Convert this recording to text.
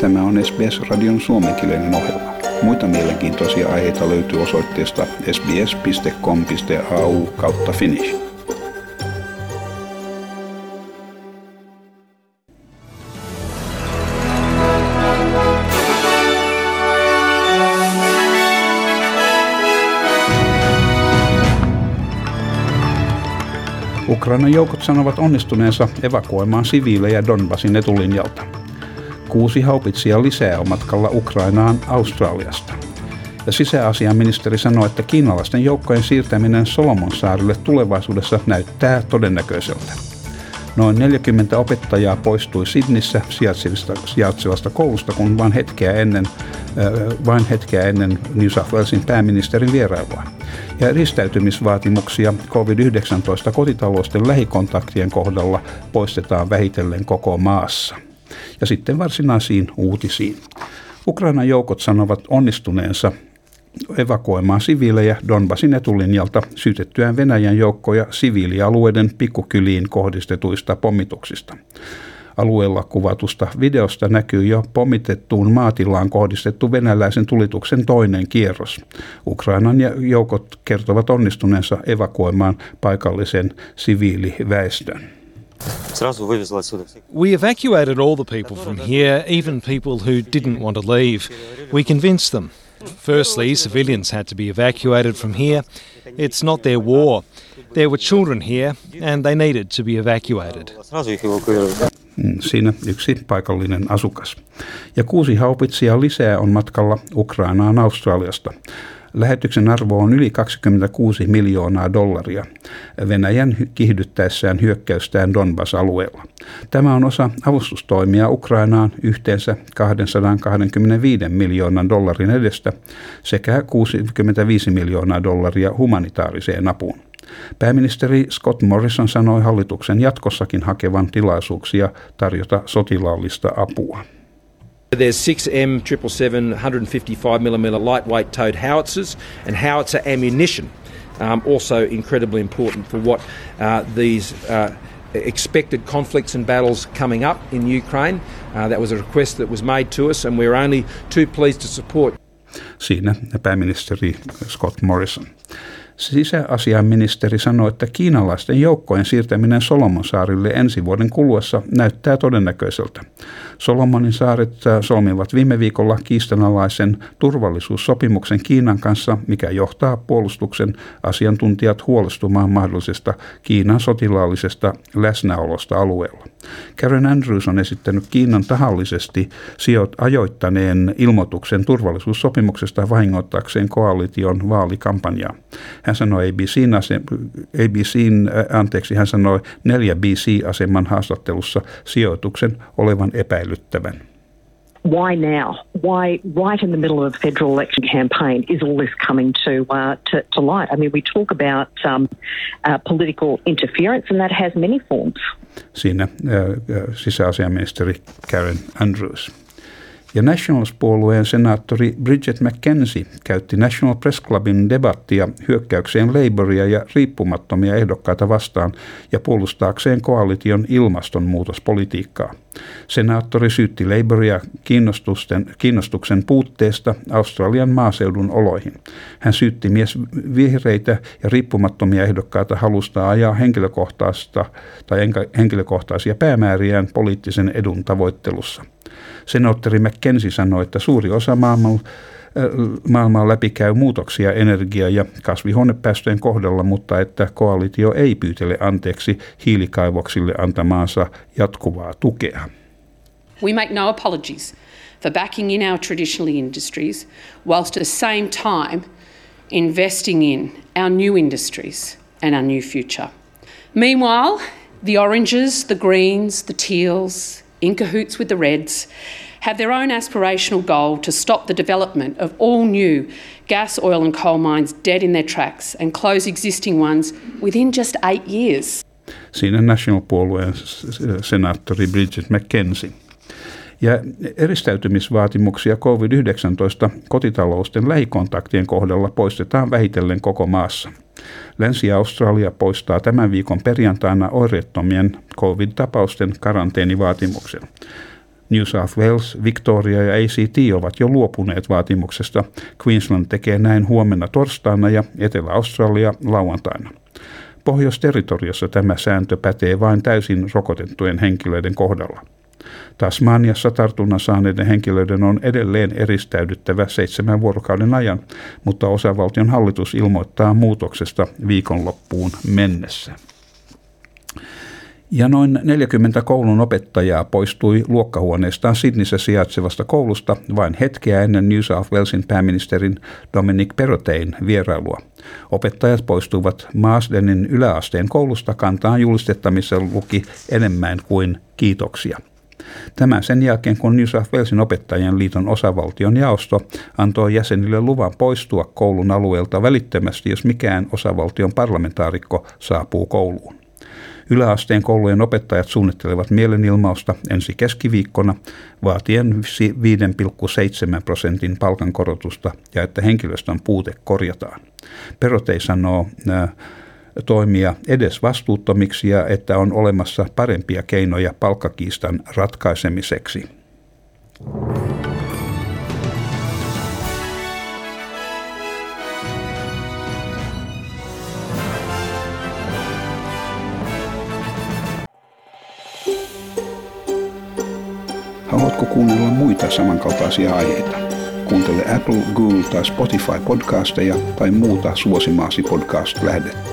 Tämä on SBS-radion suomenkielinen ohjelma. Muita mielenkiintoisia aiheita löytyy osoitteesta sbs.com.au kautta finnish. Ukrainan joukot sanovat onnistuneensa evakuoimaan siviilejä Donbasin etulinjalta. Kuusi haupitsia lisää on matkalla Ukrainaan Australiasta. Ja sisäasiaministeri sanoi, että kiinalaisten joukkojen siirtäminen Solomon-saarille tulevaisuudessa näyttää todennäköiseltä. Noin 40 opettajaa poistui Sydnissä sijaitsevasta koulusta, kun vain hetkeä ennen, äh, vain hetkeä ennen New South Walesin pääministerin vierailua. Ja ristäytymisvaatimuksia COVID-19 kotitalousten lähikontaktien kohdalla poistetaan vähitellen koko maassa. Ja sitten varsinaisiin uutisiin. Ukrainan joukot sanovat onnistuneensa evakuoimaan siviilejä Donbasin etulinjalta syytettyään Venäjän joukkoja siviilialueiden pikkukyliin kohdistetuista pommituksista. Alueella kuvatusta videosta näkyy jo pommitettuun maatilaan kohdistettu venäläisen tulituksen toinen kierros. Ukrainan joukot kertovat onnistuneensa evakuoimaan paikallisen siviiliväestön. We evacuated all the people from here, even people who didn't want to leave. We convinced them. Firstly, civilians had to be evacuated from here. It's not their war. There were children here and they needed to be evacuated. Siinä yksi paikallinen asukas. Ja kuusi haupitsia lisää on matkalla Ukrainaan Australiasta. Lähetyksen arvo on yli 26 miljoonaa dollaria Venäjän kiihdyttäessään hyökkäystään Donbas-alueella. Tämä on osa avustustoimia Ukrainaan yhteensä 225 miljoonan dollarin edestä sekä 65 miljoonaa dollaria humanitaariseen apuun. Pääministeri Scott Morrison sanoi hallituksen jatkossakin hakevan tilaisuuksia tarjota sotilaallista apua. There's six M777 155mm lightweight towed howitzers and howitzer ammunition, um, also incredibly important for what uh, these uh, expected conflicts and battles coming up in Ukraine. Uh, that was a request that was made to us, and we're only too pleased to support. Siinä pääministeri Scott Morrison. Sisäasiaministeri sanoi, että kiinalaisten joukkojen siirtäminen Solomonsaarille ensi vuoden kuluessa näyttää todennäköiseltä. Solomonin saaret äh, solmivat viime viikolla kiistanalaisen turvallisuussopimuksen Kiinan kanssa, mikä johtaa puolustuksen asiantuntijat huolestumaan mahdollisesta Kiinan sotilaallisesta läsnäolosta alueella. Karen Andrews on esittänyt Kiinan tahallisesti sijoit ajoittaneen ilmoituksen turvallisuussopimuksesta vahingoittaakseen koalition vaalikampanjaa. Hän sanoi ABCn, ABCn äh, anteeksi, hän sanoi 4 BC-aseman haastattelussa sijoituksen olevan epäilyttävän. why now? Why right in the middle of a federal election campaign is all this coming to uh, to, to, light? I mean, we talk about um, uh, political interference, and that has many forms. Siinä uh, sisäasiaministeri Karen Andrews. Ja Nationals-puolueen senaattori Bridget McKenzie käytti National Press Clubin debattia hyökkäykseen Labouria ja riippumattomia ehdokkaita vastaan ja puolustaakseen koalition ilmastonmuutospolitiikkaa. Senaattori syytti Labouria kiinnostuksen puutteesta Australian maaseudun oloihin. Hän syytti mies vihreitä ja riippumattomia ehdokkaita halusta ajaa henkilökohtaista tai henkilökohtaisia päämääriään poliittisen edun tavoittelussa. Senaattori McKenzie sanoi, että suuri osa maailman maailmaa läpikäy muutoksia energia- ja kasvihuonepäästöjen kohdalla, mutta että koalitio ei pyytele anteeksi hiilikaivoksille antamaansa jatkuvaa tukea. We make no apologies for backing in our traditional industries whilst at the same time investing in our new industries and our new future. Meanwhile, the oranges, the greens, the teals, in cahoots with the Reds, have their own aspirational goal to stop the development of all new gas, oil, and coal mines dead in their tracks and close existing ones within just eight years. Siinä National-puolueen uh, senaattori Bridget McKenzie. Ja eristäytymisvaatimuksia COVID-19 kotitalousten lähikontaktien kohdalla poistetaan vähitellen koko maassa. Länsi-Australia poistaa tämän viikon perjantaina oireettomien COVID-tapausten karanteenivaatimuksen. New South Wales, Victoria ja ACT ovat jo luopuneet vaatimuksesta. Queensland tekee näin huomenna torstaina ja Etelä-Australia lauantaina. Pohjois-territoriossa tämä sääntö pätee vain täysin rokotettujen henkilöiden kohdalla. Tasmaniassa tartunnan saaneiden henkilöiden on edelleen eristäydyttävä seitsemän vuorokauden ajan, mutta osavaltion hallitus ilmoittaa muutoksesta viikonloppuun mennessä. Ja noin 40 koulun opettajaa poistui luokkahuoneestaan Sydneyssä sijaitsevasta koulusta vain hetkeä ennen New South Walesin pääministerin Dominic Perrotein vierailua. Opettajat poistuivat Maasdenin yläasteen koulusta kantaan julistetta, missä luki enemmän kuin kiitoksia. Tämä sen jälkeen, kun New South Walesin opettajien liiton osavaltion jaosto antoi jäsenille luvan poistua koulun alueelta välittömästi, jos mikään osavaltion parlamentaarikko saapuu kouluun. Yläasteen koulujen opettajat suunnittelevat mielenilmausta ensi keskiviikkona vaatien 5,7 prosentin palkankorotusta ja että henkilöstön puute korjataan. Perotei sanoo toimia edes vastuuttomiksi ja että on olemassa parempia keinoja palkkakiistan ratkaisemiseksi. Haluatko kuunnella muita samankaltaisia aiheita? Kuuntele Apple, Google tai Spotify podcasteja tai muuta suosimaasi podcast-lähdettä.